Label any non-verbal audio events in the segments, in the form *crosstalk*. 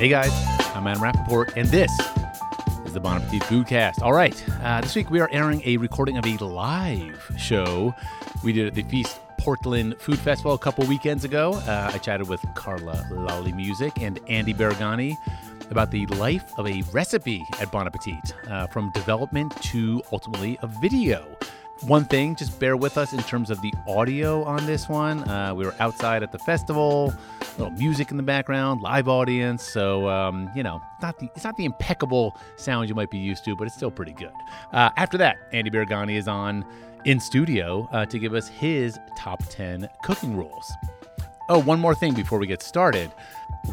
Hey guys, I'm Adam Rapoport, and this is the Bon Appetit Foodcast. All right, uh, this week we are airing a recording of a live show we did at the Feast Portland Food Festival a couple weekends ago. Uh, I chatted with Carla Lalli Music and Andy Baraghani about the life of a recipe at Bon Appetit, uh, from development to ultimately a video. One thing, just bear with us in terms of the audio on this one. Uh, we were outside at the festival, a little music in the background, live audience. So um, you know, not the it's not the impeccable sound you might be used to, but it's still pretty good. Uh, after that, Andy Baraghani is on in studio uh, to give us his top ten cooking rules. Oh, one more thing before we get started.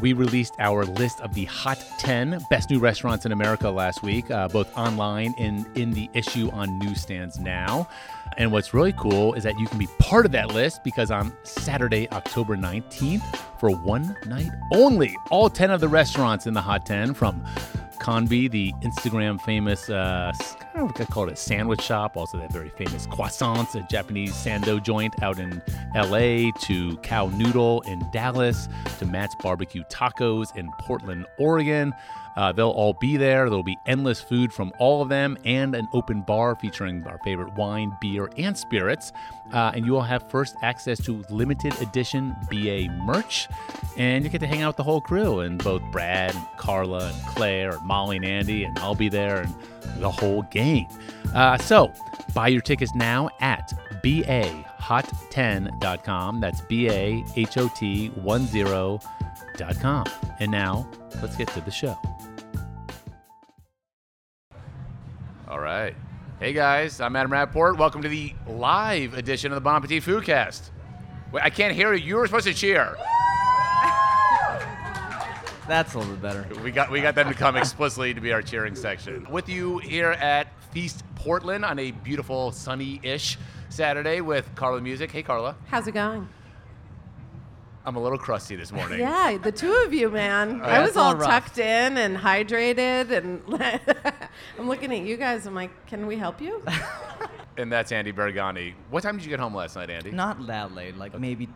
We released our list of the hot 10 best new restaurants in America last week, uh, both online and in the issue on newsstands now. And what's really cool is that you can be part of that list because on Saturday, October 19th, for one night only, all 10 of the restaurants in the hot 10 from Konbi, the Instagram famous, uh, I don't know, I call it a sandwich shop. Also, that very famous croissants, a Japanese sando joint out in LA, to Khao Noodle in Dallas, to Matt's Barbecue Tacos in Portland, Oregon. Uh, they'll all be there. There'll be endless food from all of them and an open bar featuring our favorite wine, beer, and spirits. Uh, and you will have first access to limited edition BA merch. And you get to hang out with the whole crew and both Brad and Carla and Claire and Molly and Andy. And I'll be there and the whole game. Uh, so buy your tickets now at bahot10.com. That's B A H O T 10.com. And now let's get to the show. All right. Hey guys, I'm Adam Rapoport. Welcome to the live edition of the Bon Appetit Foodcast. Wait, I can't hear you. You were supposed to cheer. That's a little bit better. We got we got them to come explicitly to be our cheering section. With you here at Feast Portland on a beautiful sunny-ish Saturday with Carla Music. Hey Carla. How's it going? I'm a little crusty this morning. Yeah, the two of you, man. *laughs* I was all all rough. tucked in and hydrated, and *laughs* I'm looking at you guys. I'm like, can we help you? *laughs* And that's Andy Baraghani. What time did you get home last night, Andy? Not that late, like maybe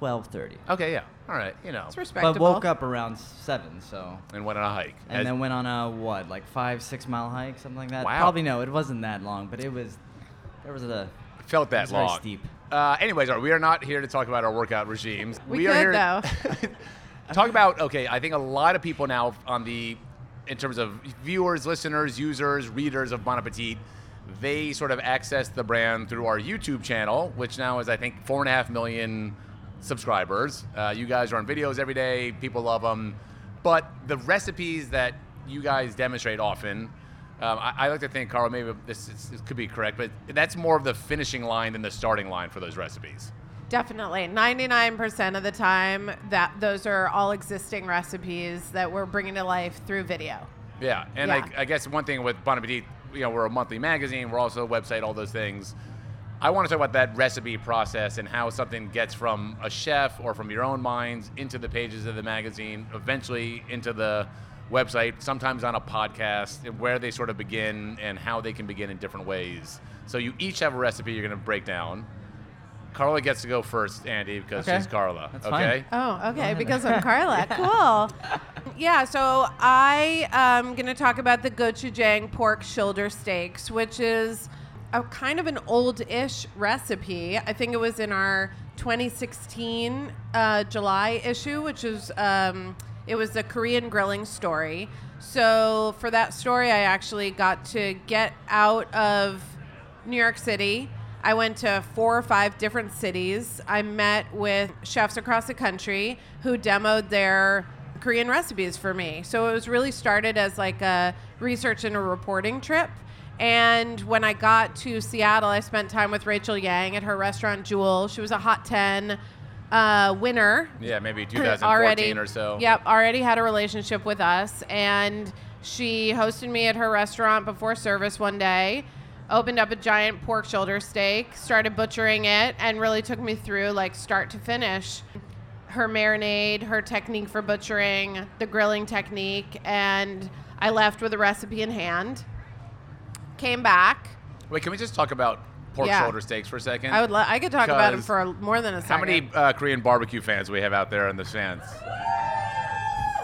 12:30. Okay, yeah. All right, you know. It's respectable. But woke up around seven, so And went on a hike. and As- then went on a what, like five, six mile hike, something like that. Wow. Probably no, it wasn't that long, but it was. There was a. felt it that was very long. steep. Uh, anyways, all right, we are not here to talk about our workout regimes. We are could, here though. *laughs* talk about okay. I think a lot of people now on the, in terms of viewers, listeners, users, readers of Bon Appetit, they sort of access the brand through our YouTube channel, which now is I think four and a half million subscribers. Uh, you guys are on videos every day. People love them, but the recipes that you guys demonstrate often. Um, I, I like to think, Carl, maybe this, is, this could be correct, but that's more of the finishing line than the starting line for those recipes. Definitely, 99% of the time, that those are all existing recipes that we're bringing to life through video. Yeah, and Yeah. I, I guess one thing with Bon Appetit, you know, we're a monthly magazine, we're also a website, all those things. I want to talk about that recipe process and how something gets from a chef or from your own minds into the pages of the magazine, eventually into the website, sometimes on a podcast, where they sort of begin and how they can begin in different ways. So you each have a recipe you're going to break down. Carla gets to go first, Andy, because Okay. she's Carla. That's okay? fine. Oh, okay, because I'm *laughs* Carla. Cool. Yeah, so I am going to talk about the gochujang pork shoulder steaks, which is a kind of an old-ish recipe. I think it was in our 2016 uh, July issue, which is um, it was a Korean grilling story. So for that story, I actually got to get out of New York City. I went to four or five different cities. I met with chefs across the country who demoed their Korean recipes for me. So it was really started as like a research and a reporting trip. And when I got to Seattle, I spent time with Rachel Yang at her restaurant Joule. She was a Hot 10 uh, winner Yeah, maybe 2014 *clears throat* already or so. Yep, already had a relationship with us, and she hosted me at her restaurant before service one day. Opened up a giant pork shoulder steak, started butchering it, and really took me through like start to finish. Her marinade, her technique for butchering, the grilling technique, and I left with a recipe in hand. Came back. Wait, can we just talk about pork Yeah. shoulder steaks for a second? I would. Lo- I could talk about him Because for a, more than a second. How many uh, Korean barbecue fans we have out there in the stands?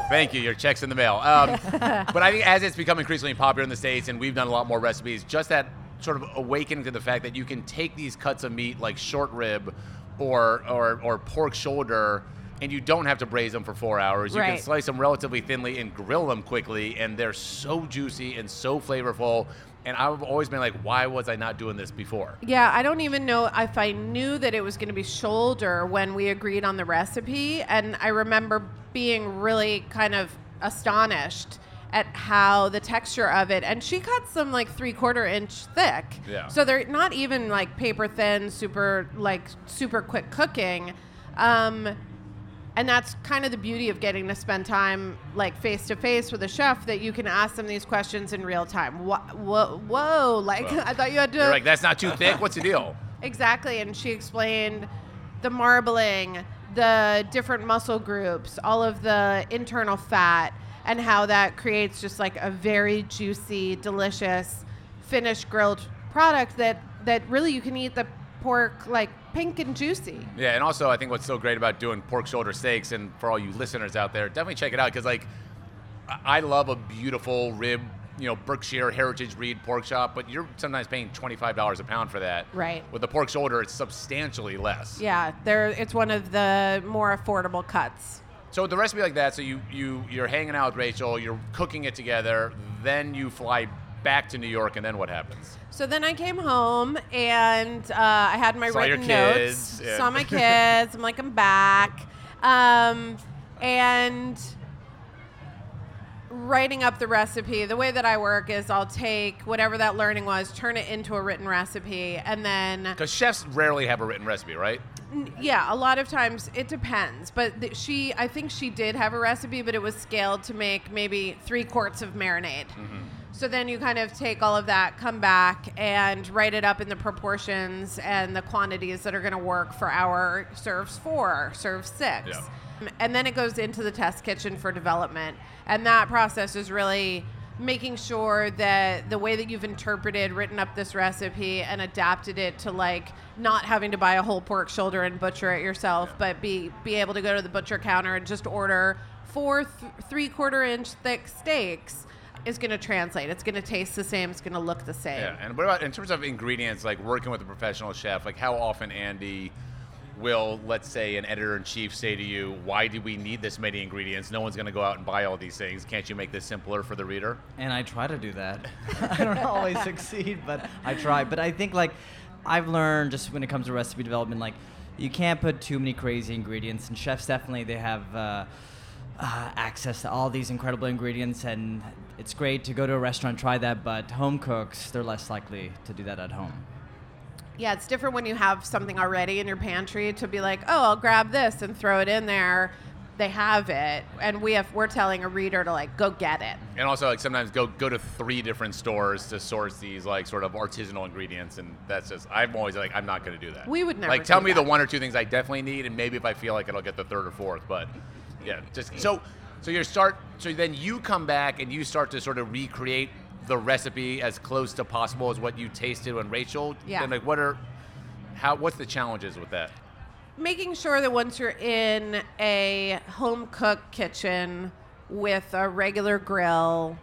Thank you. Your check's in the mail. Um, *laughs* but I think as it's become increasingly popular in the states, and we've done a lot more recipes, just that sort of awakening to the fact that you can take these cuts of meat like short rib or or, or pork shoulder. And you don't have to braise them for four hours. You can Right. slice them relatively thinly and grill them quickly, and they're so juicy and so flavorful. And I've always been like, why was I not doing this before? Yeah, I don't even know if I knew that it was going to be shoulder when we agreed on the recipe. And I remember being really kind of astonished at how the texture of it. And she cuts them like three quarter inch thick. Yeah. So they're not even like paper thin, super, like super quick cooking. Um, and that's kind of the beauty of getting to spend time like face to face with a chef that you can ask them these questions in real time. Whoa, whoa, whoa. like Well, *laughs* I thought you had to You're like, that's not too thick. *laughs* What's the deal? Exactly, and she explained the marbling, the different muscle groups, all of the internal fat, and how that creates just like a very juicy, delicious, finished grilled product that that really you can eat the pork like pink and juicy. Yeah, and also I think what's so great about doing pork shoulder steaks, and for all you listeners out there, definitely check it out because like I love a beautiful rib, you know, Berkshire Heritage Breed pork chop, but you're sometimes paying twenty five dollars a pound for that. Right. With the pork shoulder, it's substantially less. Yeah, there it's one of the more affordable cuts. So with the recipe like that, so you you you're hanging out with Rachel, you're cooking it together, then you fly back to New York, and then what happens? So then I came home and uh, I had my Saw written notes. yeah. Saw my *laughs* kids. I'm like, I'm back. Um, and writing up the recipe, the way that I work is I'll take whatever that learning was, turn it into a written recipe, and then Because chefs rarely have a written recipe, right? N- Yeah, a lot of times it depends. But th- she, I think she did have a recipe, but it was scaled to make maybe three quarts of marinade. So then you kind of take all of that, come back, and write it up in the proportions and the quantities that are going to work for our serves four, serve six. Yeah. And then it goes into the test kitchen for development. And that process is really making sure that the way that you've interpreted, written up this recipe, and adapted it to like not having to buy a whole pork shoulder and butcher it yourself, but be be able to go to the butcher counter and just order four th- three quarter inch thick steaks is going to translate. It's going to taste the same. It's going to look the same. Yeah, and what about in terms of ingredients, like working with a professional chef, like how often Andy will, let's say, an editor in chief say to you, "Why do we need this many ingredients? No one's going to go out and buy all these things. Can't you make this simpler for the reader?" And I try to do that. *laughs* *laughs* I don't always succeed, but I try. But I think like I've learned just when it comes to recipe development, like you can't put too many crazy ingredients. And chefs definitely they have uh, uh, access to all these incredible ingredients, and it's great to go to a restaurant try that. But home cooks, they're less likely to do that at home. Yeah, it's different when you have something already in your pantry to be like, oh, I'll grab this and throw it in there. They have it, and we have we're telling a reader to like go get it. And also, like sometimes go go to three different stores to source these like sort of artisanal ingredients, and that's just I'm always like I'm not going to do that. We would never like tell do me the one or two things I definitely need, and maybe if I feel like it, I'll get the third or fourth. But yeah, just so so you start so then you come back and you start to sort of recreate the recipe as close to possible as what you tasted when Rachel. Yeah. And like what are how what's the challenges with that? making sure that once you're in a home cook kitchen with a regular grill,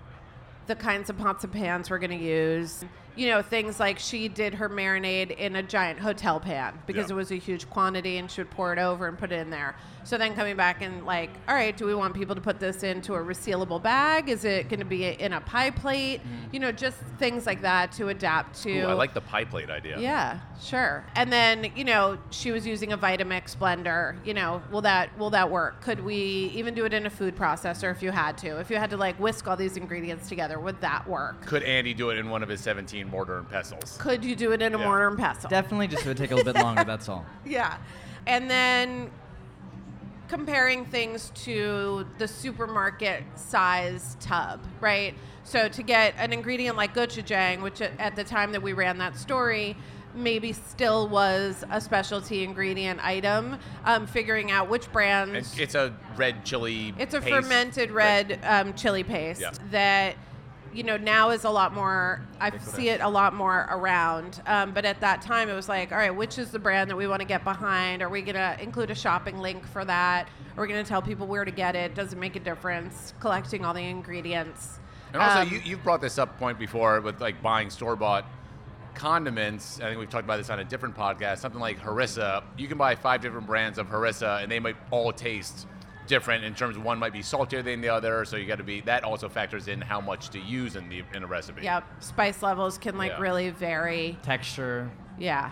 the kinds of pots and pans we're going to use, you know, things like she did her marinade in a giant hotel pan because Yeah. it was a huge quantity and she would pour it over and put it in there. So then coming back and like, all right, do we want people to put this into a resealable bag? Is it going to be in a pie plate? Mm. You know, just things like that to adapt to. Ooh, I like the pie plate idea. Yeah, sure. And then, you know, she was using a Vitamix blender. You know, will that will that work? Could we even do it in a food processor if you had to? If you had to like whisk all these ingredients together, would that work? Could Andy do it in one of his 17 mortar and pestles? Could you do it in a Yeah. mortar and pestle? Definitely, just it would take a little bit longer. That's all. *laughs* Yeah. And then comparing things to the supermarket size tub, right? So to get an ingredient like gochujang, which at the time that we ran that story, maybe still was a specialty ingredient item, um, figuring out which brands. It's a red chili. It's a paste. fermented red um, chili paste Yeah. that you know, now is a lot more. I see it a lot more around. Um, but at that time, it was like, all right, which is the brand that we want to get behind? Are we going to include a shopping link for that? Are we going to tell people where to get it? Does it make a difference? Collecting all the ingredients. And also, Um, you, you've brought this up point before with like buying store bought condiments. I think we've talked about this on a different podcast. Something like harissa. You can buy five different brands of harissa, and they might all taste different in terms of one might be saltier than the other. So you got to be that also factors in how much to use in the in a recipe. Yep, spice levels can like Yeah. really vary. Texture. Yeah.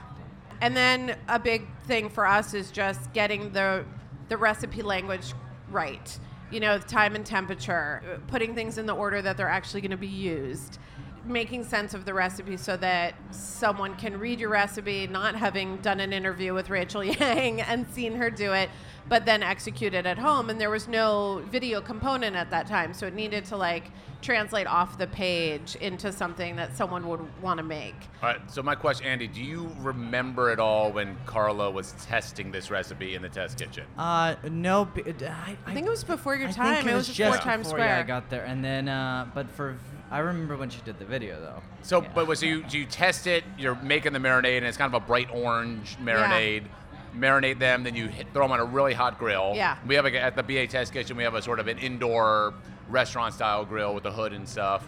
And then a big thing for us is just getting the the recipe language right. You know, time and temperature, uh, putting things in the order that they're actually going to be used, making sense of the recipe so that someone can read your recipe, not having done an interview with Rachel *laughs* Yang and seen her do it, but then execute it at home. And there was no video component at that time, so it needed to like translate off the page into something that someone would want to make. All right. So my question, Andy, do you remember at all when Carla was testing this recipe in the test kitchen? Uh, no. I think it was before your I time. think It was just just before Times before, yeah, I got there, and then, uh, but for, I remember when she did the video though. So, Yeah. but was- so you do you test it? You're making the marinade, and it's kind of a bright orange marinade. Yeah. Marinate them, then you hit, throw them on a really hot grill. Yeah. We have a, at the BA Test Kitchen. We have a sort of an indoor restaurant style grill with a hood and stuff,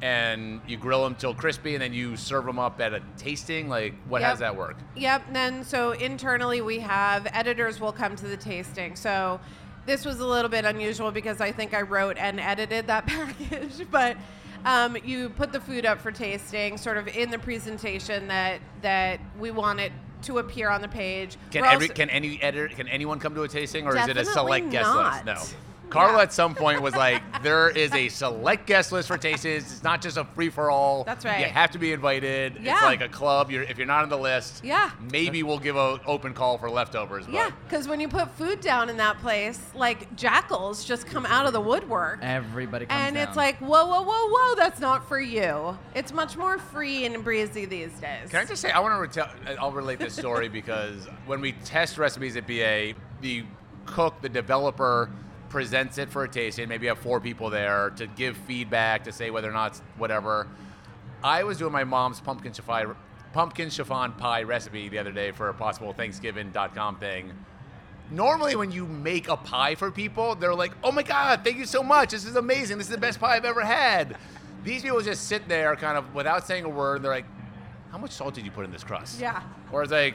and you grill them till crispy, and then you serve them up at a tasting. Like, what? How Yep. does that work? Yep. Then so internally we have editors will come to the tasting. So this was a little bit unusual because I think I wrote and edited that *laughs* package, but. Um, you put the food up for tasting, sort of in the presentation that that we want it to appear on the page. Can We're every also- can any editor can anyone come to a tasting, or is it a Definitely select guest not. list? No. Carla Yeah. at some point was like, "There is a select guest list for Tastes. It's not just a free for all. That's right. You have to be invited. It's like a club. You're, if you're not on the list, Yeah. maybe we'll give an open call for leftovers. But Yeah, because when you put food down in that place, like jackals just come out of the woodwork. Everybody comes and it's like, whoa, whoa, whoa, whoa, that's not for you. It's much more free and breezy these days. Can I just say, I want to retell, I'll relate this story because when we test recipes at BA, the cook, the developer, presents it for a tasting. Maybe you have four people there to give feedback, to say whether or not it's whatever. I was doing my mom's pumpkin chiffon, pumpkin chiffon pie recipe the other day for a possible Thanksgiving.com thing. Normally, when you make a pie for people, they're like, "Oh my God, thank you so much! This is amazing! This is the best pie I've ever had." These people just sit there, kind of without saying a word. They're like, "How much salt did you put in this crust?" Yeah. Or it's like,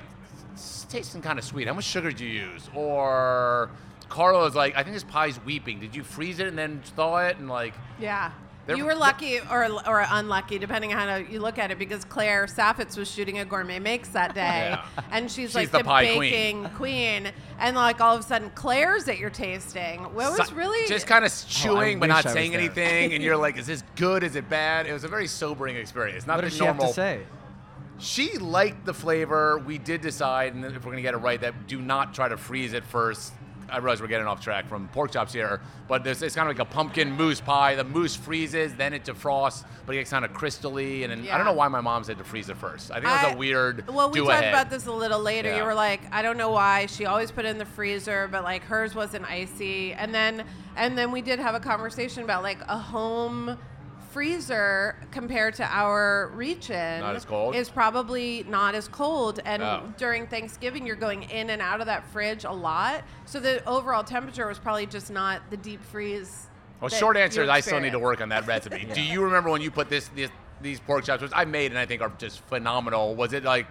"It's tasting kind of sweet. How much sugar did you use?" Or Carla's like, "I think this pie's weeping. Did you freeze it and then thaw it?" And like, Yeah. They're- you were lucky or, or unlucky, depending on how you look at it, because Claire Saffitz was shooting a gourmet makes that *laughs* day, Yeah. and she's, She's like the the, pie queen. baking queen. and like all of a sudden Claire's at your tasting. Well, it was si- really just kind of oh, chewing but not saying there. anything, and you're like, "Is this good? Is it bad?" It was a very sobering experience. Not what the did she normal. have to say? She liked the flavor. We did decide, and if we're gonna get it right, that do not try to freeze it first. I realize we're getting off track from pork chops here, but this it's kind of like a pumpkin mousse pie. The mousse freezes, then it defrosts, but it gets kind of crystally. And, then I don't know why my mom said to freeze it first. I think it was a weird Well, we talked ahead. about this a little later. Yeah. You were like, I don't know why she always put it in the freezer, but like hers wasn't icy. And then and then we did have a conversation about like a home freezer compared to our reach-in Not as cold? is probably not as cold and Oh. during thanksgiving you're going in and out of that fridge a lot so the overall temperature was probably just not the deep freeze Well, short answer is I still need to work on that recipe. *laughs* Do you remember when you put this, this these pork chops, which I made and I think are just phenomenal? Was it like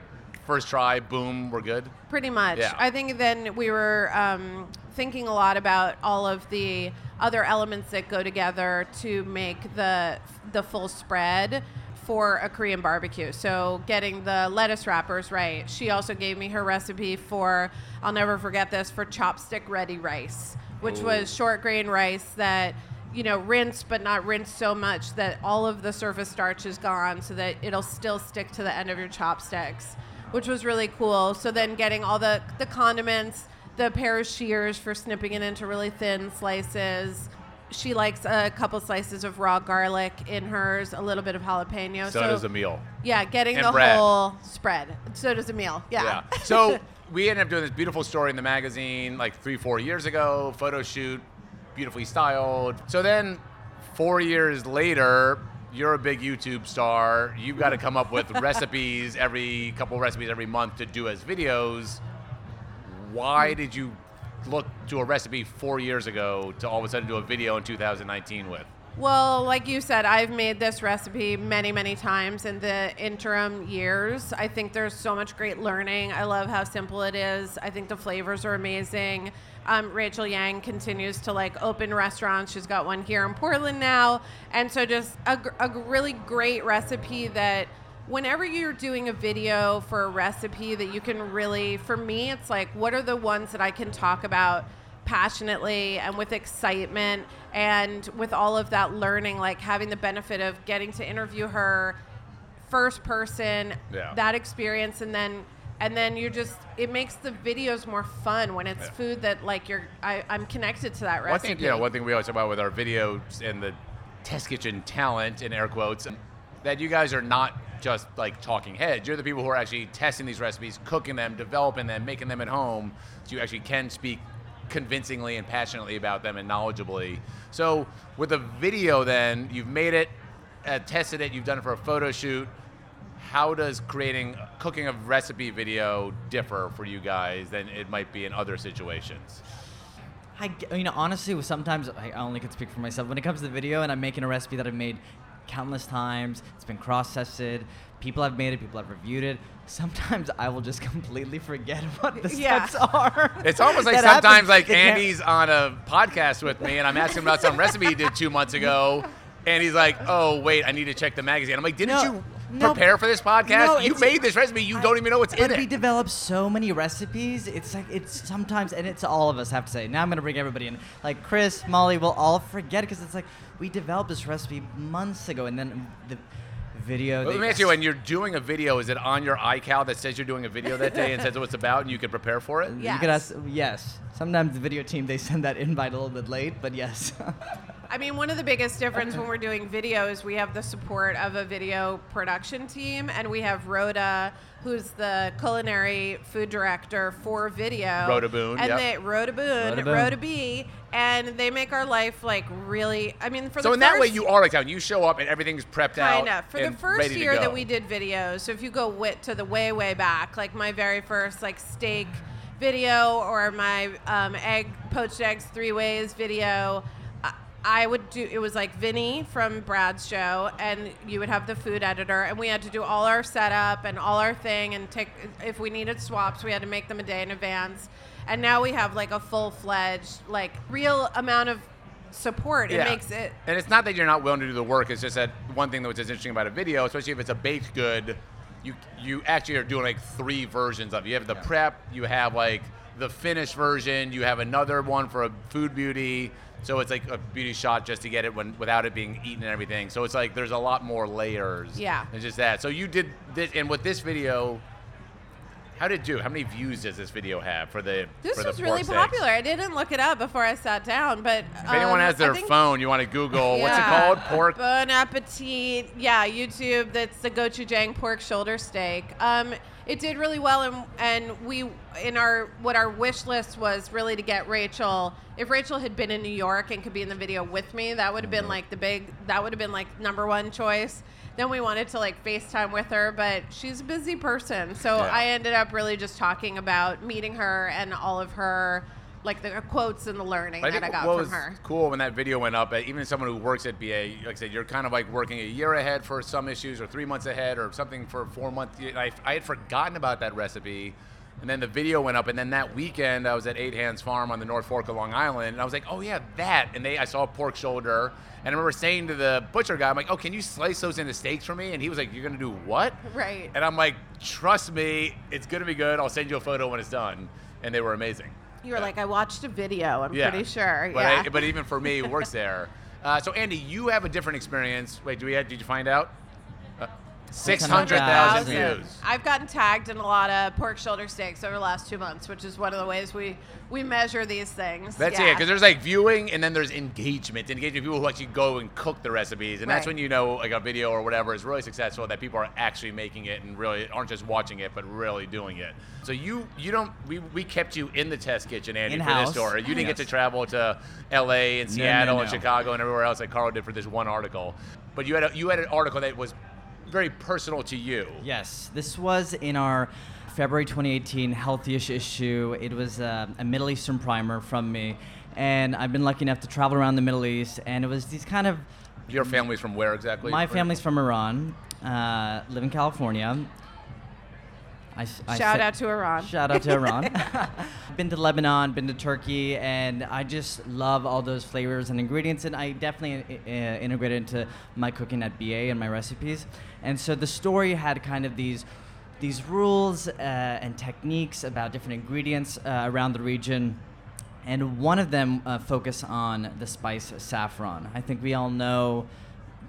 first try, boom, we're good? Pretty much. Yeah. I think then we were um, thinking a lot about all of the other elements that go together to make the the full spread for a Korean barbecue. So getting the lettuce wrappers right. She also gave me her recipe for I'll never forget this for chopstick ready rice, which Ooh. was short grain rice that you know, rinsed but not rinsed so much that all of the surface starch is gone so that it'll still stick to the end of your chopsticks, which was really cool. So then getting all the, the condiments, the pair of shears for snipping it into really thin slices. She likes a couple slices of raw garlic in hers, a little bit of jalapeno. So, does a meal. Yeah, getting And the bread. whole spread. So does a meal. Yeah. So *laughs* we ended up doing this beautiful story in the magazine like three, four years ago, photo shoot, beautifully styled. So then four years later, you're a big YouTube star. You've got to come up with *laughs* recipes every couple recipes every month to do as videos. Why did you look to a recipe four years ago to all of a sudden do a video in 2019 with? Well, like you said, I've made this recipe many, many times in the interim years. I think there's so much great learning. I love how simple it is. I think the flavors are amazing. Um, Rachel Yang continues to like open restaurants. She's got one here in Portland now, and so just a, a really great recipe that whenever you're doing a video for a recipe that you can really, for me, it's like what are the ones that I can talk about passionately and with excitement and with all of that learning, like having the benefit of getting to interview her first person, Yeah. that experience, and then and then you're just it makes the videos more fun when it's Yeah. food that like you're I, I'm connected to that One recipe. thing, know, one thing we always talk about with our videos and the test kitchen talent in air quotes, that you guys are not just like talking heads. You're the people who are actually testing these recipes, cooking them, developing them, making them at home, so you actually can speak convincingly and passionately about them and knowledgeably. So with a video, then you've made it, uh, tested it, you've done it for a photo shoot. How does creating cooking a recipe video differ for you guys than it might be in other situations? I, you know, honestly, sometimes I only can speak for myself. When it comes to the video, and I'm making a recipe that I've made countless times, it's been cross-tested. People have made it, people have reviewed it. Sometimes I will just *laughs* completely forget what the Yeah. steps are. *laughs* It's almost like sometimes happens. like It can't- Andy's on a podcast with me and I'm asking him about some recipe he did two months ago, and he's like, "Oh wait, I need to check the magazine." I'm like, "Didn't No, you no, prepare for this podcast? no, you made this recipe. You don't even know what's in it. But we develop so many recipes. It's like it's sometimes, and it's all of us have to say. Now I'm gonna bring everybody in. Like Chris, Molly, we'll all forget because it's like we developed this recipe months ago, and then the video. Let they- me ask you: When you're doing a video, is it on your iCal that says you're doing a video that day and says what it's about, and you can prepare for it? You could Yes. ask. Yes. Sometimes the video team they send that invite a little bit late, but yes. *laughs* I mean, one of the biggest difference when we're doing video is we have the support of a video production team, and we have Rhoda, who's the culinary food director for video. Rhoda Boone, and yep. they Rhoda Boone, Rhoda Boone. Rhoda B, and they make our life like really. I mean, for So the in that way, you are like town. You show up and everything's prepped out. Kind of. For the first ready year that we did videos, so if you go wit to the way, way back, like my very first like steak video or my um, egg poached eggs three ways video, I, I would do. It was like Vinny from Brad's show, and you would have the food editor, and we had to do all our setup and all our thing, and take if we needed swaps, we had to make them a day in advance. And now we have like a full fledged, like real amount of support. It makes it And it's not that you're not willing to do the work. It's just that one thing that was interesting about a video, especially if it's a baked good, you you actually are doing like three versions of. it. You have the prep, you have like the finished version, you have another one for a food beauty. So it's like a beauty shot just to get it when without it being eaten and everything. So it's like there's a lot more layers. Yeah. Than just that. So you did this, and with this video, how did it do? How many views does this video have for the? This for the was really popular. I didn't look it up before I sat down, but If anyone um, has their phone, you want to Google what's it called? Pork Bon appetit. Yeah, YouTube. That's the gochujang pork shoulder steak. Um, it did really well, and and we in our what our wish list was really to get Rachel. If Rachel had been in New York and could be in the video with me, that would have Mm-hmm. been like the big. That would have been like number one choice. Then we wanted to like FaceTime with her, but she's a busy person, so Yeah. I ended up really just talking about meeting her and all of her. Like the quotes and the learning I that I got what from was her. cool when that video went up, uh, even someone who works at BA, like I said, you're kind of like working a year ahead for some issues, or three months ahead, or something for four months. I, I had forgotten about that recipe, and then the video went up, and then that weekend I was at Eight Hands Farm on the North Fork of Long Island, and I was like, oh yeah, that, and they I saw a pork shoulder, and I remember saying to the butcher guy, I'm like, oh, can you slice those into steaks for me? And he was like, you're gonna do what? Right. And I'm like, trust me, it's gonna be good. I'll send you a photo when it's done, and they were amazing. You were like, I watched a video. I'm Yeah. pretty sure. But, yeah. I, but even for me, who works there. *laughs* Uh, so Andy, you have a different experience. Wait, do we have, did you find out? Uh, 600,000 600,000. views. I've gotten tagged in a lot of pork shoulder steaks over the last two months, which is one of the ways we we measure these things. That's yeah. it, because there's like viewing and then there's engagement. Engagement people who actually go and cook the recipes, and that's Right. when you know like a video or whatever is really successful that people are actually making it and really aren't just watching it but really doing it. So you you don't we, we kept you in the test kitchen, Andy, for In-house. this story. You didn't get to Yes. travel to L.A. and No, no, Seattle and no. Chicago and everywhere else like Carl did for this one article, but you had a, you had an article that was very personal to you. Yes, this was in our February 2018 Healthyish issue. It was uh, a Middle Eastern primer from me, and I've been lucky enough to travel around the Middle East, and it was these kind of. Your family's from where exactly? My family's from Iran, uh, live in California. I, I Shout out to Iran. Shout out to Iran. *laughs* *laughs* been to Lebanon, been to Turkey, and I just love all those flavors and ingredients, and I definitely uh, integrate it into my cooking at BA and my recipes. And so the story had kind of these these rules uh, and techniques about different ingredients uh, around the region. And one of them uh, focus on the spice saffron. I think we all know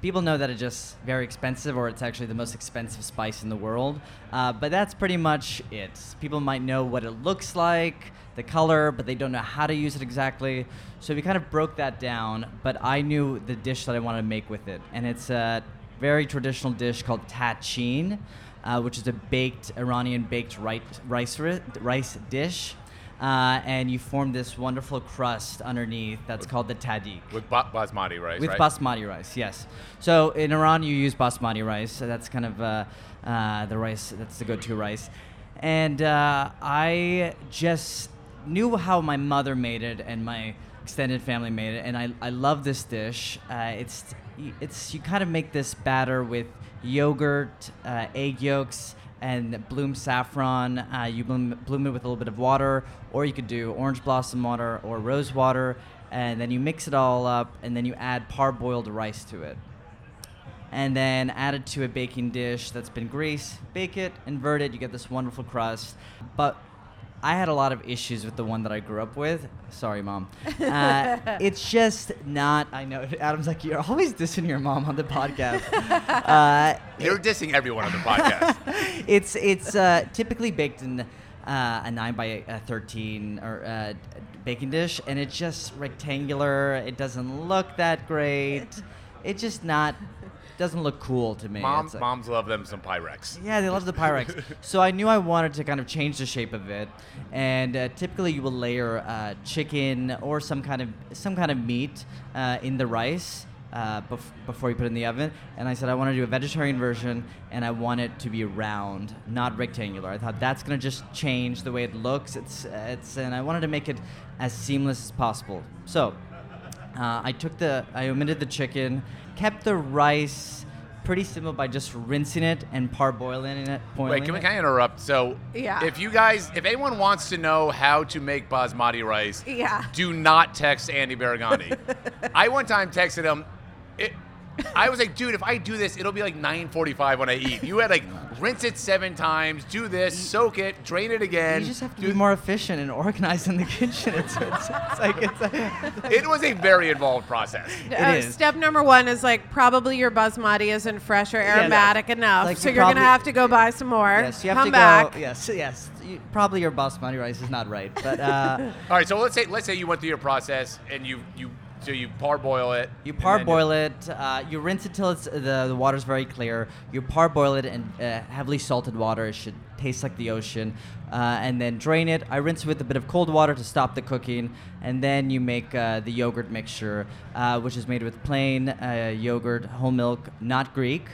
people know that it's just very expensive or it's actually the most expensive spice in the world uh, but that's pretty much it. People might know what it looks like the color but they don't know how to use it exactly. So we kind of broke that down but i knew the dish that i wanted to make with it. And it's a very traditional dish called tachin uh, which is a baked iranian baked rice, rice, rice dish uh, and you form this wonderful crust underneath that's called the tahdig with ba- basmati rice, with right? basmati rice, yes. So in Iran, you use basmati rice. So that's kind of uh, uh, the rice. That's the go-to rice. And uh, I just knew how my mother made it and my extended family made it, and I, I love this dish. Uh, it's it's you kind of make this batter with yogurt, uh, egg yolks, and bloom saffron. Uh, you bloom, bloom it with a little bit of water, or you could do orange blossom water or rose water, and then you mix it all up, and then you add parboiled rice to it. And then add it to a baking dish that's been greased, bake it, invert it, you get this wonderful crust. But I had a lot of issues with the one that I grew up with. Sorry, mom. *laughs* Uh, it's just not. I know. *laughs* Adam's like, you're always dissing your mom on the podcast. *laughs* Uh, You're dissing everyone on the podcast. it's it's uh, typically baked in uh, a nine by uh, thirteen or uh, baking dish, and it's just rectangular. It doesn't look that great. It just not doesn't look cool to me. Mom, like- moms love them some Pyrex. yeah, they love the Pyrex. *laughs* so I knew I wanted to kind of change the shape of it, and uh, typically you will layer uh, chicken or some kind of some kind of meat uh, in the rice. Uh, bef- before you put it in the oven, and I said I want to do a vegetarian version, and I want it to be round, not rectangular. I thought that's gonna just change the way it looks. It's it's, and I wanted to make it as seamless as possible. So uh, I took the, I omitted the chicken, kept the rice pretty simple by just rinsing it and parboiling it. Wait, can we it. kind of interrupt? So, Yeah. if you guys, if anyone wants to know how to make basmati rice, Yeah. do not text Andy Baraghani. *laughs* I one time texted him. It, I was like, dude, if I do this, it'll be like 9:45 when I eat. You had like rinse it seven times, do this, soak it, drain it again. You just have to do- be more efficient and organized in the kitchen. It's, it's, it's like it's. It was a very involved process. Uh, is. Step number one is like probably your basmati isn't fresh or aromatic enough, Like so you you're gonna have to go buy some more. yes, you have Come to back. go. Yes, yes. You, probably your basmati rice is not right, but uh, *laughs* All right, so let's say let's say you went through your process and you you so you parboil it. You parboil it. Uh, you rinse it till it's the the water's very clear. You parboil it in uh, heavily salted water. It should taste like the ocean, uh, and then drain it. I rinse it with a bit of cold water to stop the cooking, and then you make uh, the yogurt mixture, uh, which is made with plain uh, yogurt, whole milk, not Greek,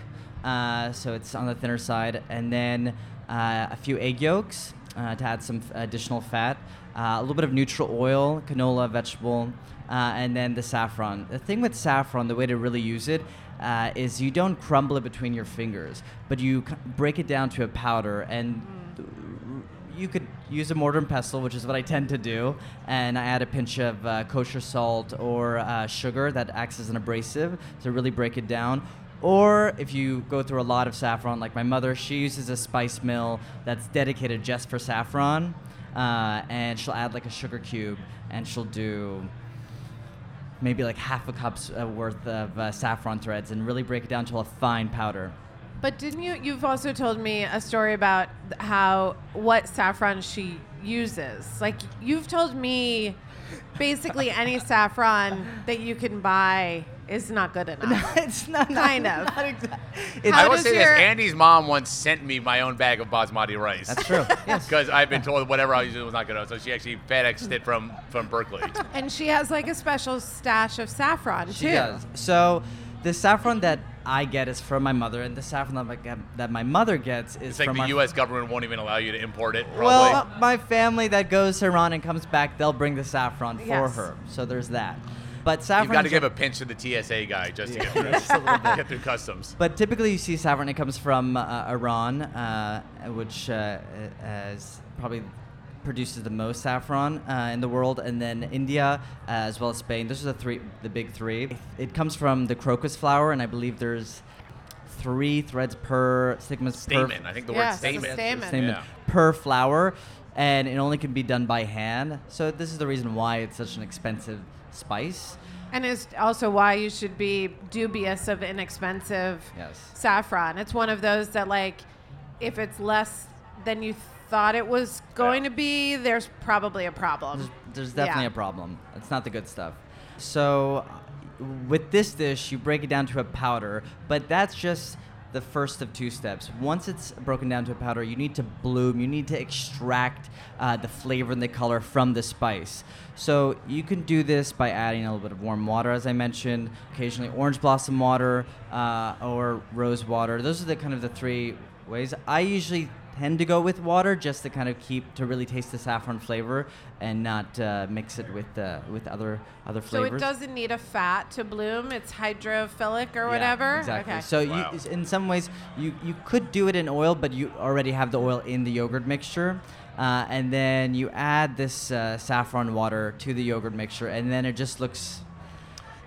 uh, so it's on the thinner side, and then uh, a few egg yolks uh, to add some f- additional fat, uh, a little bit of neutral oil, canola, vegetable, uh, and then the saffron. The thing with saffron, the way to really use it, uh, is you don't crumble it between your fingers, but you c- break it down to a powder and. You could use a mortar and pestle, which is what I tend to do, and I add a pinch of uh, kosher salt or uh, sugar that acts as an abrasive to really break it down. Or if you go through a lot of saffron, like my mother, she uses a spice mill that's dedicated just for saffron, uh, and she'll add like a sugar cube, and she'll do maybe like half a cup's uh, worth of uh, saffron threads, and really break it down to a fine powder. But didn't you? You've also told me a story about how what saffron she uses. Like you've told me, basically any saffron that you can buy is not good *laughs* enough. it's not Kind not, of. Not exactly. It's, I will does say your- this: Andy's mom once sent me my own bag of basmati rice. that's true. *laughs* Yes. Because I've been told whatever I was doing was not good, enough, so she actually FedExed it from from Berkeley. *laughs* and she has like a special stash of saffron She too. does. So the saffron that I get is from my mother, and the saffron that my, that my mother gets is It's like from the our U.S. government won't even allow you to import it. Probably. Well, my family that goes to Iran and comes back, they'll bring the saffron for Yes. her. So there's that. But saffron. You've got to give a- a pinch to the TSA guy just to get *laughs* through, just a little *laughs* bit. get through customs. But typically, you see saffron. It comes from uh, Iran, uh, which uh, is probably produces the most saffron uh, in the world, and then India uh, as well as Spain. Those are the three, the big three. It comes from the crocus flower, and I believe there's three threads per stigmas Stamen. per I think the Yes, word it's a stamen. stamen. stamen Yeah. per flower, and it only can be done by hand. So this is the reason why it's such an expensive spice. And it's also why you should be dubious of inexpensive Yes. saffron. It's one of those that like if it's less than you thought it was going Yeah. to be, there's probably a problem. There's, there's definitely Yeah. a problem. It's not the good stuff. So, with this dish, you break it down to a powder, but that's just the first of two steps. Once it's broken down to a powder, you need to bloom, you need to extract uh, the flavor and the color from the spice. So, you can do this by adding a little bit of warm water, as I mentioned, occasionally orange blossom water uh, or rose water. Those are the kind of the three ways. I usually tend to go with water just to kind of keep to really taste the saffron flavor and not uh, mix it with uh, with other other flavors. so it doesn't need a fat to bloom. It's hydrophilic or Yeah, whatever. Exactly. Okay. So Wow. you, in some ways, you you could do it in oil, but you already have the oil in the yogurt mixture. Uh, and then you add this uh, saffron water to the yogurt mixture, and then it just looks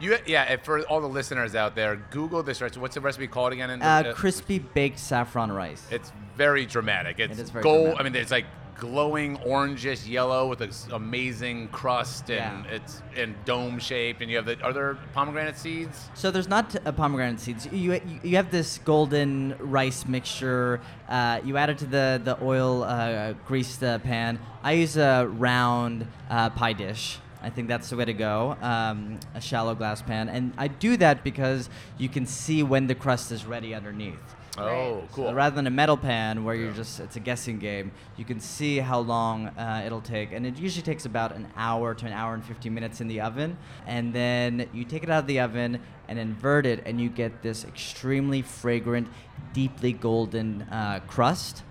You, yeah, for all the listeners out there, Google this recipe. What's the recipe called again? in- uh, uh, crispy baked saffron rice. It's very dramatic. It's very gold. dramatic. I mean, it's like glowing orangish yellow with this amazing crust, and Yeah. it's in dome shaped. And you have the are there pomegranate seeds? So there's not uh, pomegranate seeds. You, you you have this golden rice mixture. Uh, you add it to the the oil uh, greased uh, pan. I use a round uh, pie dish. I think that's the way to go. Um, a shallow glass pan, and I do that because you can see when the crust is ready underneath. Oh, cool. So rather than a metal pan where you're just it's a guessing game, you can see how long uh, it'll take, and it usually takes about an hour to an hour and 15 minutes in the oven. And then you take it out of the oven and invert it, and you get this extremely fragrant, deeply golden uh, crust.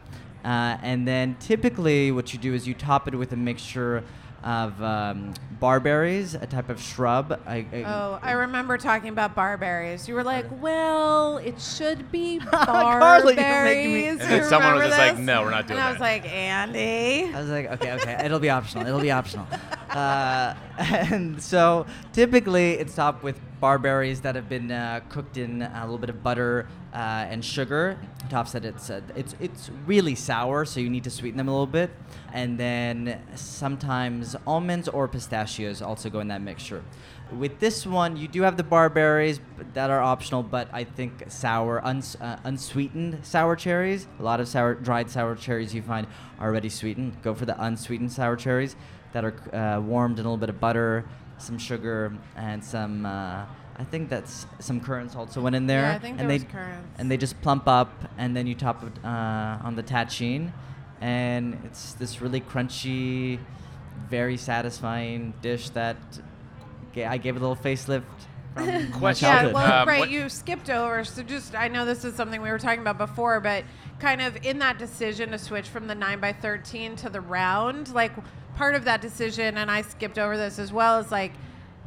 Uh, and then typically, what you do is you top it with a mixture of um, barberries, a type of shrub. I, I, Oh, I remember talking about barberries. You were like, "Well, it should be *laughs* Carly, you're me- barberries." And then You someone was remember just like, "No, we're not doing And I was that." like, "Andy." I was like, okay, okay, it'll be optional. It'll be optional. *laughs* Uh, *laughs* and so typically it's topped with barberries that have been uh, cooked in a little bit of butter uh, and sugar. Tops that it's uh, it's it's really sour, so you need to sweeten them a little bit. And then sometimes almonds or pistachios also go in that mixture. With this one, you do have the barberries that are optional, but I think sour, uns- uh, unsweetened sour cherries. A lot of sour, dried sour cherries you find are already sweetened. Go for the unsweetened sour cherries that are uh, warmed in a little bit of butter, some sugar, and some. I think that's some currants also went in there. Yeah, I think and there they was currants. and they just plump up, and then you top it uh, on the tachin, and it's this really crunchy, very satisfying dish that ga- I gave a little facelift. From *laughs* Question. Yeah, well, Um, right. You skipped over. So just, I know this is something we were talking about before, but kind of in that decision to switch from the 9 by 13 to the round, like part of that decision, and I skipped over this as well, is like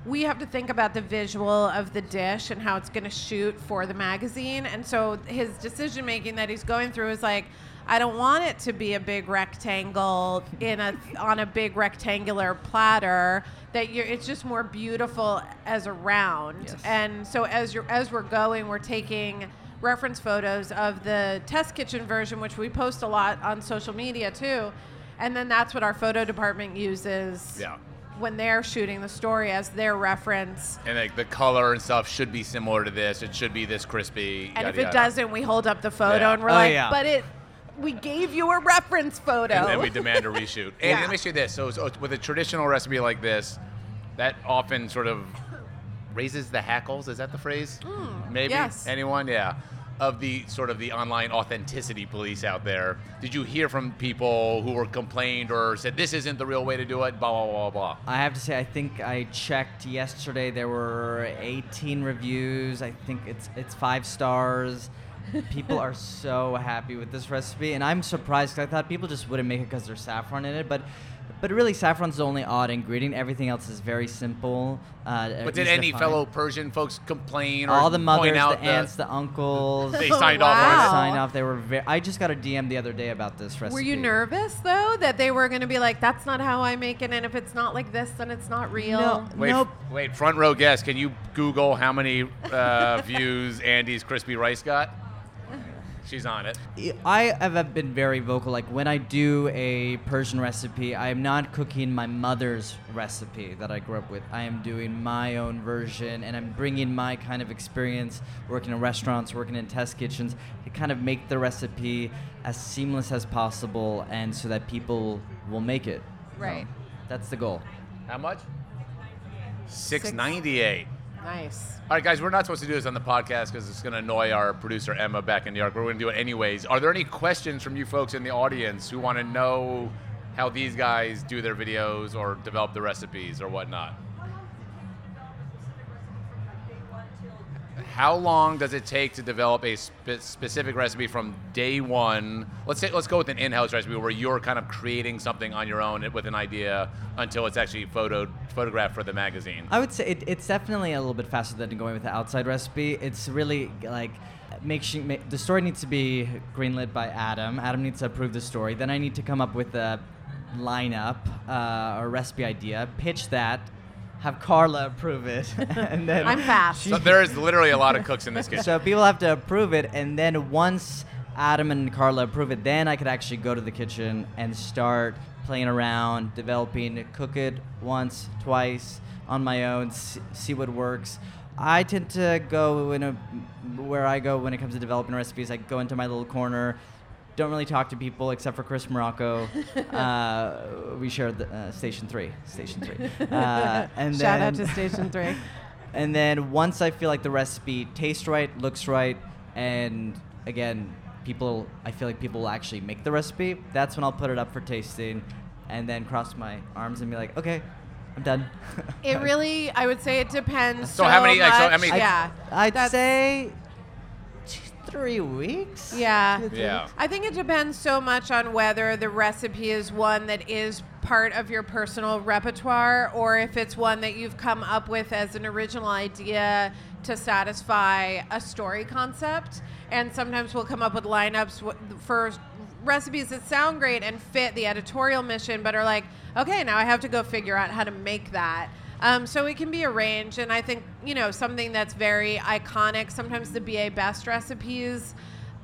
we have to think about the visual of the dish and how it's going to shoot for the magazine. And so his decision making that he's going through is like, I don't want it to be a big rectangle in a on a big rectangular platter. That you're, it's just more beautiful as a round. Yes. And so as you're as we're going, we're taking reference photos of the test kitchen version, which we post a lot on social media too. And then that's what our photo department uses Yeah. When they're shooting the story as their reference. And like the color and stuff should be similar to this. It should be this crispy. And yada, if it yada. doesn't, we hold up the photo Yeah. and we're Oh, like, yeah. but it, we gave you a reference photo. and then we demand a reshoot. And Yeah. let me say this: so, so with a traditional recipe like this, that often sort of raises the hackles. Is that the phrase? Maybe. Hmm, yes. Anyone? Yeah. Of the sort of the online authenticity police out there, did you hear from people who were complained or said this isn't the real way to do it? Blah blah blah blah. I have to say, I think I checked yesterday. There were 18 reviews. I think it's it's five stars. People are *laughs* so happy with this recipe, and I'm surprised I thought people just wouldn't make it because there's saffron in it. But but really, saffron's the only odd ingredient. Everything else is very simple. Uh, But did any fellow Persian folks complain or all the mothers, point out the aunts, the uncles, *laughs* they Oh, signed off on wow. it? signed off. They were. Ve- I just got a DM the other day about this recipe. Were you nervous though that they were going to be like, "That's not how I make it," and if it's not like this, then it's not real? No. Wait, Nope. wait, front row guest, can you Google how many uh, *laughs* views Andy's crispy rice got? She's on it. I have been very vocal. Like when I do a Persian recipe, I am not cooking my mother's recipe that I grew up with. I am doing my own version, and I'm bringing my kind of experience working in restaurants, working in test kitchens, to kind of make the recipe as seamless as possible, and so that people will make it. Right. That's the goal. How much? 698. Nice. All right, guys, we're not supposed to do this on the podcast because it's going to annoy our producer Emma back in New York. We're going to do it anyways. Are there any questions from you folks in the audience who want to know how these guys do their videos or develop the recipes or whatnot? How long does it take to develop a spe- specific recipe from day one? Let's say let's go with an in-house recipe where you're kind of creating something on your own with an idea until it's actually photo photographed for the magazine. I would say it, it's definitely a little bit faster than going with the outside recipe. It's really like make sure ma- the story needs to be greenlit by Adam. Adam needs to approve the story. Then I need to come up with a lineup uh, or recipe idea, pitch that, have Carla approve it, *laughs* and then I'm fast. So there is literally a lot of cooks in this kitchen. *laughs* so people have to approve it, and then once Adam and Carla approve it, then I could actually go to the kitchen and start playing around, developing, cook it once, twice on my own, see, what works. I tend to go in a where I go when it comes to developing recipes. I go into my little corner. Don't really talk to people except for Chris Morocco. *laughs* uh, we shared the, uh, station three. Station three. Uh, *laughs* and Shout out to Station Three. *laughs* and then once I feel like the recipe tastes right, looks right, and again, people, I feel like people will actually make the recipe, that's when I'll put it up for tasting and then cross my arms and be like, okay, I'm done. It *laughs* really, I would say, it depends. So how many- Much. like, so how many- I'd- yeah. I'd That's- say two, three weeks. Yeah. Two, three Yeah. weeks. I think it depends so much on whether the recipe is one that is part of your personal repertoire or if it's one that you've come up with as an original idea to satisfy a story concept. And sometimes we'll come up with lineups for recipes that sound great and fit the editorial mission, but are like, okay, now I have to go figure out how to make that. Um, so it can be arranged, and I think you know something that's very iconic. Sometimes the BA Best recipes,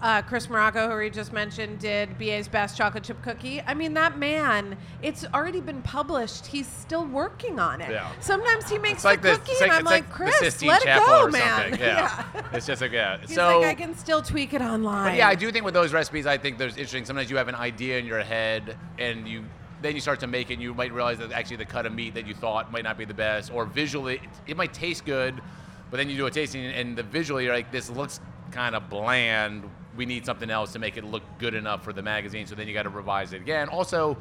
uh, Chris Morocco, who we just mentioned, did BA's Best Chocolate Chip Cookie. I mean, that man, it's already been published. He's still working on it. Yeah. Sometimes he makes like the cookie, like, and I'm like, like Chris, let it go, or man. something. *laughs* Yeah. it's just like yeah. He's so like, I can still tweak it online. Yeah, I do think with those recipes, I think there's interesting. Sometimes you have an idea in your head, and you then you start to make it. and You might realize that actually the cut of meat that you thought might not be the best, or visually it, it might taste good, but then you do a tasting, and the visually you're like, this looks kind of bland. We need something else to make it look good enough for the magazine. So then you got to revise it again. Also.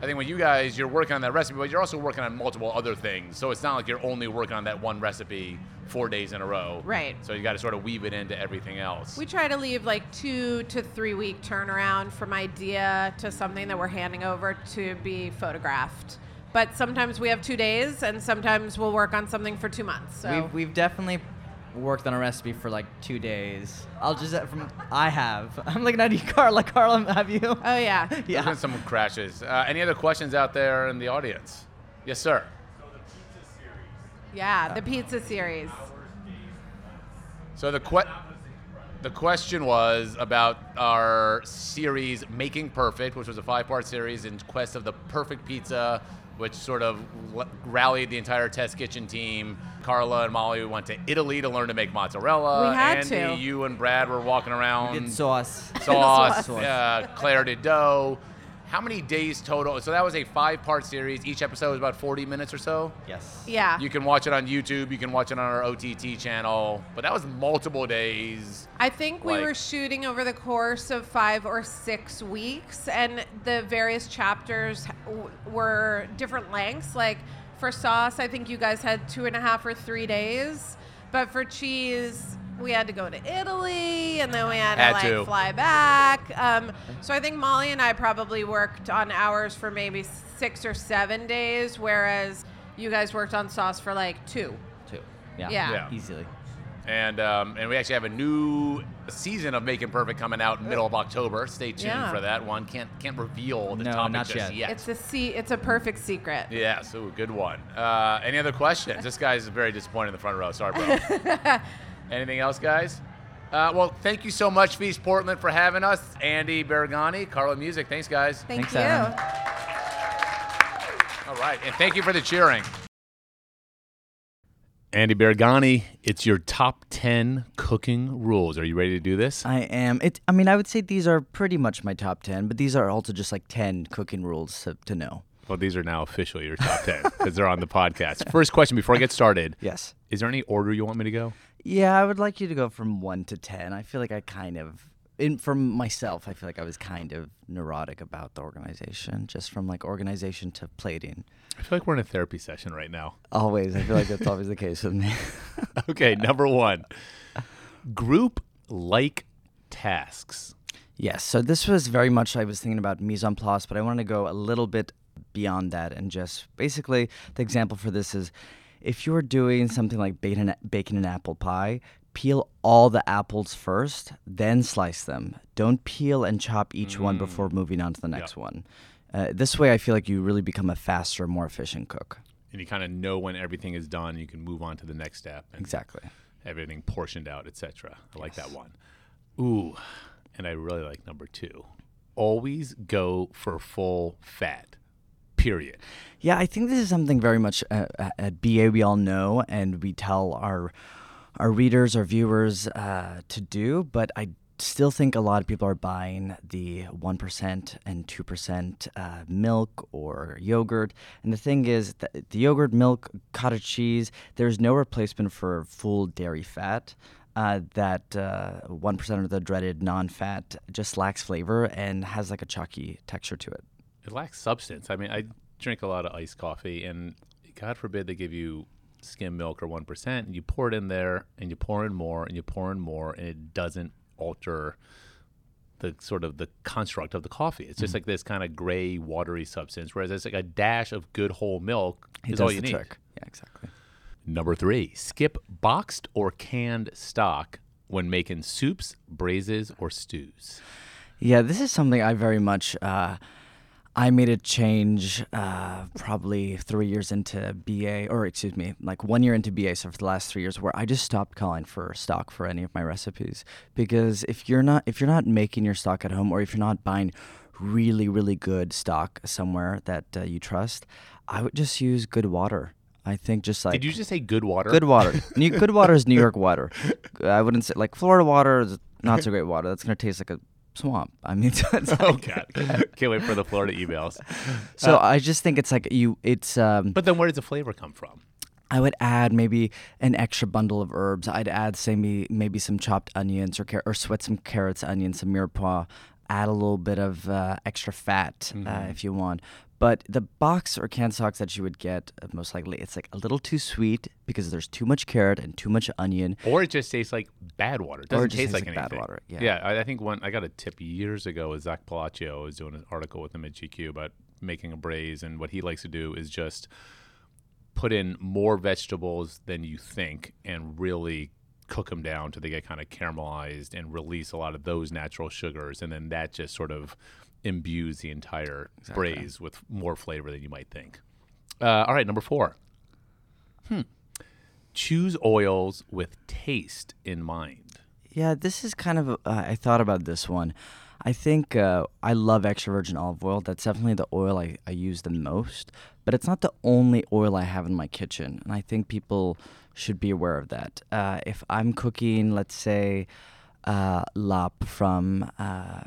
I think when you guys, you're working on that recipe, but you're also working on multiple other things. So it's not like you're only working on that one recipe four days in a row. Right. So you got to sort of weave it into everything else. We try to leave like two to three week turnaround from idea to something that we're handing over to be photographed. But sometimes we have two days, and sometimes we'll work on something for two months. So We've, we've definitely worked on a recipe for like two days. I'll just from I have. *laughs* I'm looking at you, Carla. Carla, *laughs* have you? oh yeah, *laughs* There's yeah. been some crashes. Uh, any other questions out there in the audience? Yes, sir. yeah, the pizza series. So the que- the question was about our series Making Perfect, which was a five-part series in quest of the perfect pizza which sort of rallied the entire Test Kitchen team. Carla and Molly went to Italy to learn to make mozzarella. We had Andy, to. you and Brad were walking around. Did sauce. sauce. *laughs* Sauce. Uh, Claire did dough. How many days total? So that was a five-part series. Each episode was about 40 minutes or so. Yes. Yeah. You can watch it on YouTube. You can watch it on our OTT channel. But that was multiple days. I think we Like- were shooting over the course of five or six weeks, and the various chapters w- were different lengths. Like for sauce, I think you guys had two and a half or three days, but for cheese, we had to go to Italy, and then we had, Had to like to. fly back. Um, so I think Molly and I probably worked on hours for maybe six or seven days, whereas you guys worked on sauce for like two. Two. Yeah. Yeah. Yeah. Easily. And um, and we actually have a new season of Making Perfect coming out in middle of October. Stay tuned Yeah. for that one. Can't can't reveal the No, topic not just yet. It's a se- It's a perfect secret. Yes, ooh, good one. Uh, any other questions? this guy's very disappointed in the front row. Sorry, bro. *laughs* Anything else, guys? Uh, well, thank you so much, Feast Portland, for having us. Andy Baraghani, Carla Music. Thanks, guys. Thank Thanks, you. Adam. All right, and thank you for the cheering. Andy Baraghani, it's your top 10 cooking rules. Are you ready to do this? I am. It. I mean, I would say these are pretty much my top ten, but these are also just like ten cooking rules to, to know. Well, these are now officially your top 10 because they're on the *laughs* podcast. First question before I get started Yes. Is there any order you want me to go? Yeah, I would like you to go from one to ten. I feel like I kind of, in from myself, I feel like I was kind of neurotic about the organization, just from like organization to plating. I feel like we're in a therapy session right now. Always, I feel like that's always the *laughs* case with me. *laughs* Okay, number one group like tasks. Yes. So this was very much I was thinking about mise en place, but I wanted to go a little bit beyond that and just basically the example for this is if you're doing something like bacon, bacon and apple pie, peel all the apples first, then slice them. Don't peel and chop each one before moving on to the next one. Uh, this way, I feel like you really become a faster, more efficient cook. And you kind of know when everything is done, you can move on to the next step and Exactly. everything portioned out, etc. I like that one. Ooh, and I really like number two. Always go for full fat. Period. Yeah, I think this is something very much uh, uh, at BA we all know, and we tell our our readers, our viewers uh, to do. But I still think a lot of people are buying the one percent and two percent uh, milk or yogurt. And the thing is, the yogurt, milk, cottage cheese, there's no replacement for full dairy fat. Uh, that one of the dreaded non-fat just lacks flavor and has like a chalky texture to it. It lacks substance. I mean, I drink a lot of iced coffee, and God forbid they give you skim milk or 1%, and you pour it in there, and you pour in more, and you pour in more, and it doesn't alter the sort of the construct of the coffee. It's just like this kind of gray, watery substance, whereas it's like a dash of good whole milk It is does all the you need. trick. Yeah, exactly. Number three, skip boxed or canned stock when making soups, braises, or stews. Yeah, this is something I very much. Uh, I made a change uh, probably three years into BA, or excuse me, like one year into BA. So for the last three years, where I just stopped calling for stock for any of my recipes because if you're not if you're not making your stock at home, or if you're not buying really really good stock somewhere that uh, you trust, I would just use good water. I think just like Did you just say good water? good water. *laughs* New, good water is New York water. I wouldn't say like Florida water is not so great water. That's gonna taste like a swamp. I mean, *laughs* it's like- Oh God! Can't wait for the Florida emails. so I just think it's like you. It's um. But then, where does the flavor come from? I would add maybe an extra bundle of herbs. I'd add say me, maybe some chopped onions or car- or sweat some carrots, onions, some mirepoix. Add a little bit of uh, extra fat uh, if you want. But the box or canned stocks that you would get, uh, most likely, it's like a little too sweet because there's too much carrot and too much onion. Or it just tastes like bad water. It doesn't Or it taste like like bad anything. water, yeah. Yeah. I, I think one I got a tip years ago with Zak Pelaccio. I was doing an article with him at GQ about making a braise, and what he likes to do is just put in more vegetables than you think, and really cook them down till they get kind of caramelized and release a lot of those natural sugars, and then that just sort of imbues the entire braise with more flavor than you might think. Uh, all right, number four. Hmm. Choose oils with taste in mind. Yeah, this is kind of. Uh, I thought about this one. I think uh, I love extra virgin olive oil. That's definitely the oil I, I use the most, but it's not the only oil I have in my kitchen. And I think people should be aware of that. Uh, if I'm cooking, let's say, uh, lap from uh,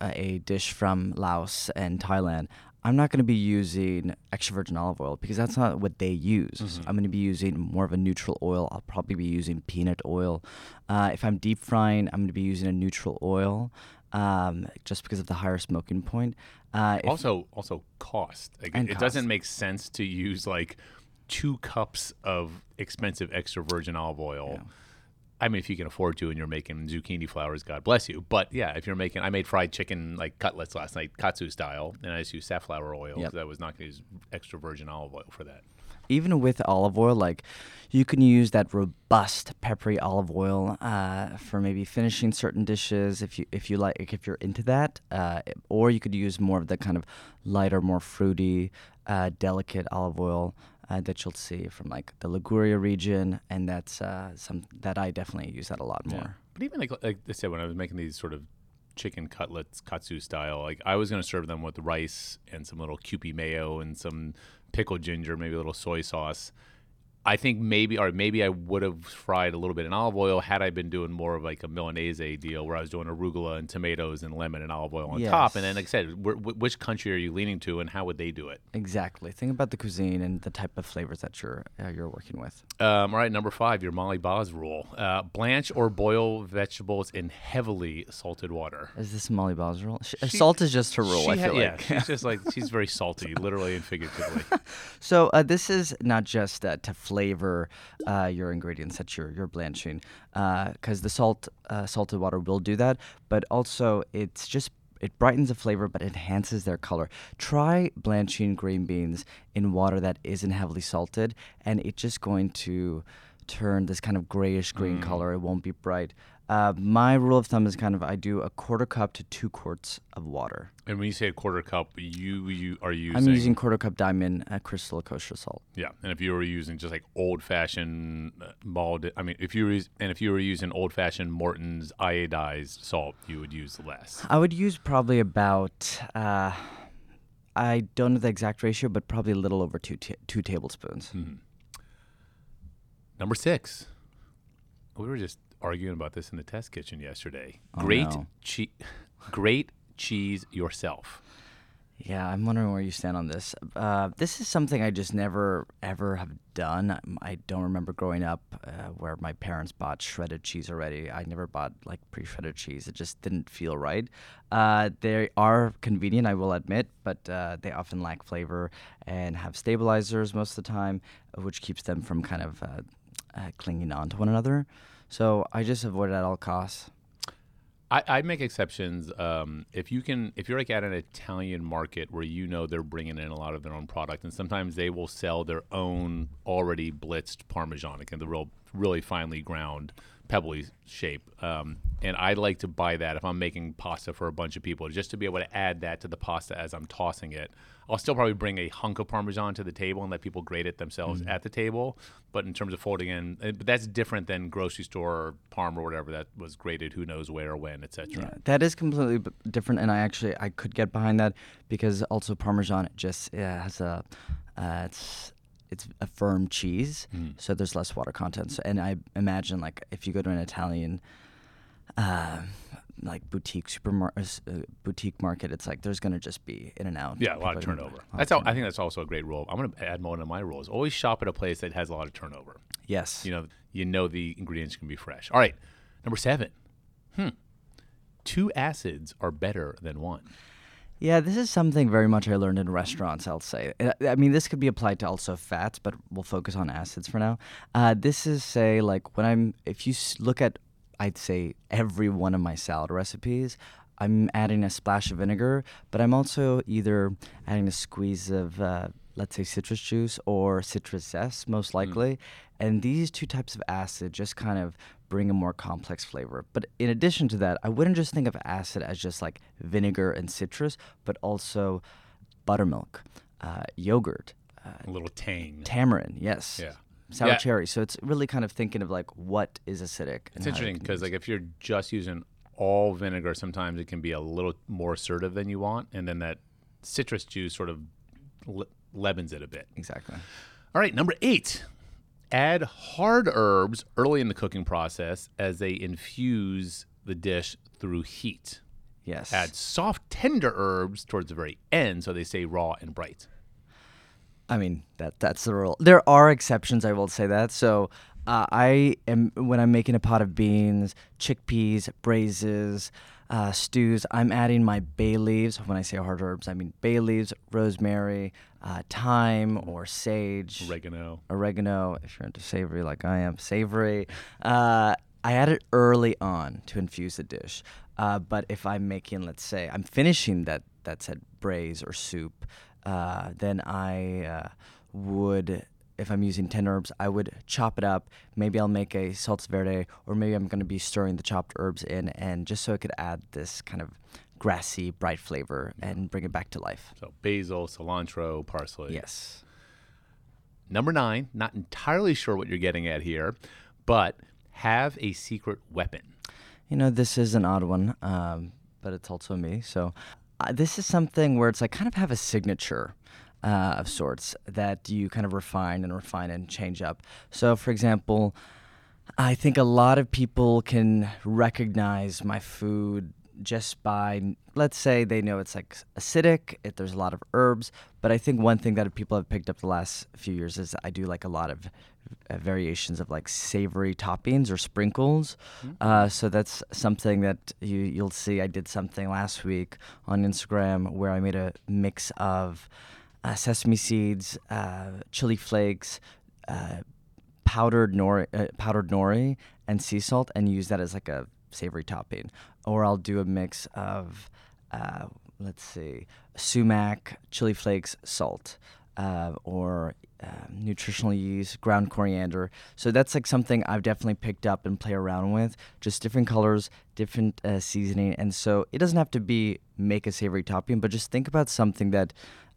a dish from Laos and Thailand, I'm not going to be using extra virgin olive oil because that's not what they use. Mm-hmm. I'm going to be using more of a neutral oil. I'll probably be using peanut oil. Uh, if I'm deep frying, I'm going to be using a neutral oil um, just because of the higher smoking point. Uh, also also cost. Like, it cost. doesn't make sense to use like two cups of expensive extra virgin olive oil. I mean, if you can afford to, and you're making zucchini flowers, God bless you. But yeah, if you're making, I made fried chicken like cutlets last night, katsu style, and I just used safflower oil Yep. because I was not going to use extra virgin olive oil for that. even with olive oil, like you can use that robust peppery olive oil uh, for maybe finishing certain dishes if you if you like if you're into that, uh, or you could use more of the kind of lighter, more fruity, uh, delicate olive oil. Uh, that you'll see from like the Liguria region, and that's uh, some that I definitely use that a lot more. But even like like I said, when I was making these sort of chicken cutlets, katsu style, like I was going to serve them with rice and some little Kewpie mayo and some pickled ginger, maybe a little soy sauce. I think maybe, or maybe I would have fried a little bit in olive oil had I been doing more of like a Milanese deal where I was doing arugula and tomatoes and lemon and olive oil on top. And then, like I said, wh- wh- which country are you leaning to and how would they do it? Exactly. Think about the cuisine and the type of flavors that you're uh, you're working with. Um, all right, number five, your Molly Baz rule: uh, blanch or boil vegetables in heavily salted water. Is this Molly Baz's rule? Sh- She- salt is just her rule. She I ha- feel yeah, like. she's just like *laughs* she's very salty, literally and figuratively. *laughs* So uh, this is not just uh, to flavor uh, your ingredients that you're you're blanching, because the salt uh, salted water will do that, but also it's just it brightens the flavor but enhances their color. Try blanching green beans in water that isn't heavily salted, and it's just going to turn this kind of grayish green color. It won't be bright. Uh, my rule of thumb is kind of I do a quarter cup to two quarts of water. And when you say a quarter cup, you you are using. I'm using quarter cup diamond uh, crystal kosher salt. yeah, and if you were using just like old fashioned bald, I mean, if you were and if you were using old fashioned Morton's iodized salt, you would use less. I would use probably about. Uh, I don't know the exact ratio, but probably a little over two ta- two tablespoons. Number six, we were just arguing about this in the test kitchen yesterday. Oh, great no. cheese, great cheese yourself. Yeah, I'm wondering where you stand on this. Uh, this is something I just never ever have done. Um, I don't remember growing up uh, where my parents bought shredded cheese already. I never bought like pre-shredded cheese. It just didn't feel right. Uh, they are convenient, I will admit, but uh, they often lack flavor and have stabilizers most of the time, which keeps them from kind of uh, uh, clinging on to one another. So I just avoid it at all costs. I, I make exceptions. Um, if you can, if you're like at an Italian market where you know they're bringing in a lot of their own product, and sometimes they will sell their own already blitzed Parmesan, like the real, really finely ground, pebbly shape. Um, and I like to buy that if I'm making pasta for a bunch of people, just to be able to add that to the pasta as I'm tossing it. I'll still probably bring a hunk of Parmesan to the table and let people grate it themselves at the table. But in terms of folding in, uh, but that's different than grocery store or parm or whatever that was grated, who knows where, or when, etc. Yeah, that is completely b- different, and I actually I could get behind that because also Parmesan it just uh, has a uh, it's it's a firm cheese, so there's less water content. So, and I imagine like if you go to an Italian uh, like boutique supermarket uh, boutique market, it's like there's gonna just be in and out. Yeah, a lot of gonna- turnover. lot of That's how, I think that's also a great rule. I'm going to add more of my rules. Always shop at a place that has a lot of turnover. Yes. You know, you know the ingredients can be fresh. All right, number seven. Hmm. Two acids are better than one. Yeah, this is something very much I learned in restaurants, I'll say. Uh, I mean, this could be applied to also fats, but we'll focus on acids for now. Uh, this is, say, like when I'm, if you look at, I'd say, every one of my salad recipes, I'm adding a splash of vinegar, but I'm also either adding a squeeze of, uh, let's say, citrus juice or citrus zest, most likely. And these two types of acid just kind of bring a more complex flavor. But in addition to that, I wouldn't just think of acid as just like vinegar and citrus, but also buttermilk, uh, yogurt, uh, A little tang. tamarind, yes. Yeah. Sour Yeah. cherry. So it's really kind of thinking of like what is acidic. It's interesting because use like if you're just using all vinegar, sometimes it can be a little more assertive than you want, and then that citrus juice sort of le- leavens it a bit. Exactly. All right, number eight. Add hard herbs early in the cooking process as they infuse the dish through heat. Yes. Add soft, tender herbs towards the very end so they stay raw and bright. I mean that that's the rule. There are exceptions, I will say that. So uh, I am when I'm making a pot of beans, chickpeas, braises, uh, stews. I'm adding my bay leaves. When I say hard herbs, I mean bay leaves, rosemary, uh, thyme, or sage, Oregano. oregano. If you're into savory like I am, savory. Uh, I add it early on to infuse the dish. Uh, but if I'm making, let's say, I'm finishing that that said braise or soup, uh, then I uh, would, if I'm using 10 herbs, I would chop it up. Maybe I'll make a salsa verde, or maybe I'm going to be stirring the chopped herbs in, and just so it could add this kind of grassy, bright flavor and bring it back to life. So basil, cilantro, parsley. Yes. Number nine, not entirely sure what you're getting at here, but have a secret weapon. You know, this is an odd one, um, but it's also me. So, uh, this is something where it's like kind of have a signature uh, of sorts that you kind of refine and refine and change up. So, for example, I think a lot of people can recognize my food just by, let's say, they know it's like acidic, it, there's a lot of herbs. But I think one thing that people have picked up the last few years is I do like a lot of uh, variations of like savory toppings or sprinkles. Uh, so that's something that you, you'll see. I did something last week on Instagram where I made a mix of uh, sesame seeds, uh, chili flakes, uh, powdered nori, uh, powdered nori, and sea salt, and use that as like a savory topping. Or I'll do a mix of, uh, let's see, sumac, chili flakes, salt, or uh, nutritional yeast, ground coriander. So that's like something I've definitely picked up and play around with. Just different colors, different uh, seasoning, and so it doesn't have to be make a savory topping, but just think about something that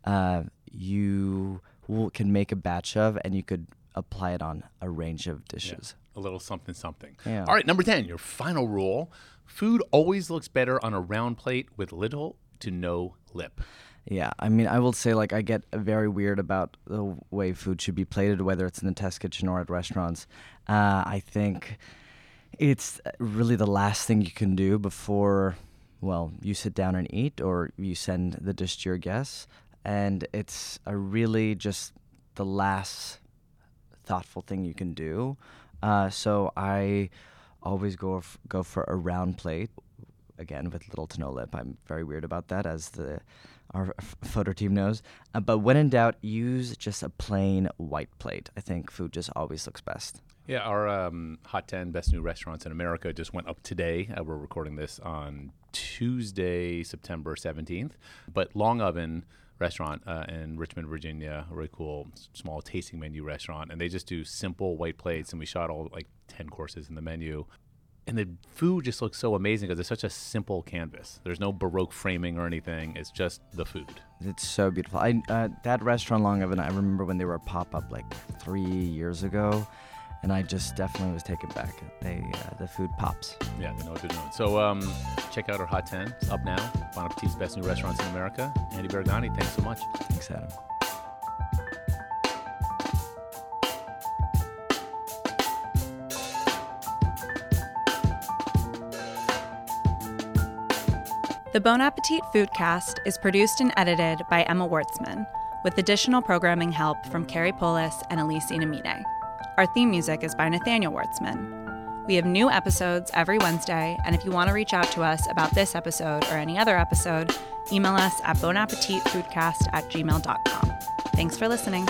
uh, you will, can make a batch of, and you could apply it on a range of dishes. A little something, something. Yeah. All right, number 10, your final rule food always looks better on a round plate with little to no lip. Yeah, I mean, I will say, like, I get very weird about the way food should be plated, whether it's in the test kitchen or at restaurants. Uh, I think it's really the last thing you can do before, well, you sit down and eat or you send the dish to your guests. And it's a really just the last thoughtful thing you can do. Uh, so I always go f- go for a round plate, again with little to no lip. I'm very weird about that, as the our f- photo team knows. Uh, but when in doubt, use just a plain white plate. I think food just always looks best. Yeah, our um, Hot 10 Best New Restaurants in America just went up today. Uh, we're recording this on Tuesday, September 17th. But Longoven Restaurant uh, in Richmond, Virginia, a really cool small tasting menu restaurant. And they just do simple white plates. And we shot all like 10 courses in the menu. And the food just looks so amazing because it's such a simple canvas. There's no Baroque framing or anything. It's just the food. It's so beautiful. I uh, that restaurant Longoven. I remember when they were a pop up like three years ago, and I just definitely was taken back. They uh, the food pops. Yeah, they know what they're doing. So um, check out our Hot 10. It's up now. Bon Appetit's Best New Restaurants in America. Andy Baraghani, thanks so much. Thanks, Adam. The Bon Appetit Foodcast is produced and edited by Emma Wartzman, with additional programming help from Carrie Polis and Elise Inamine. Our theme music is by Nathaniel Wartzman. We have new episodes every Wednesday, and if you want to reach out to us about this episode or any other episode, email us at bonappetitfoodcast at gmail.com. Thanks for listening.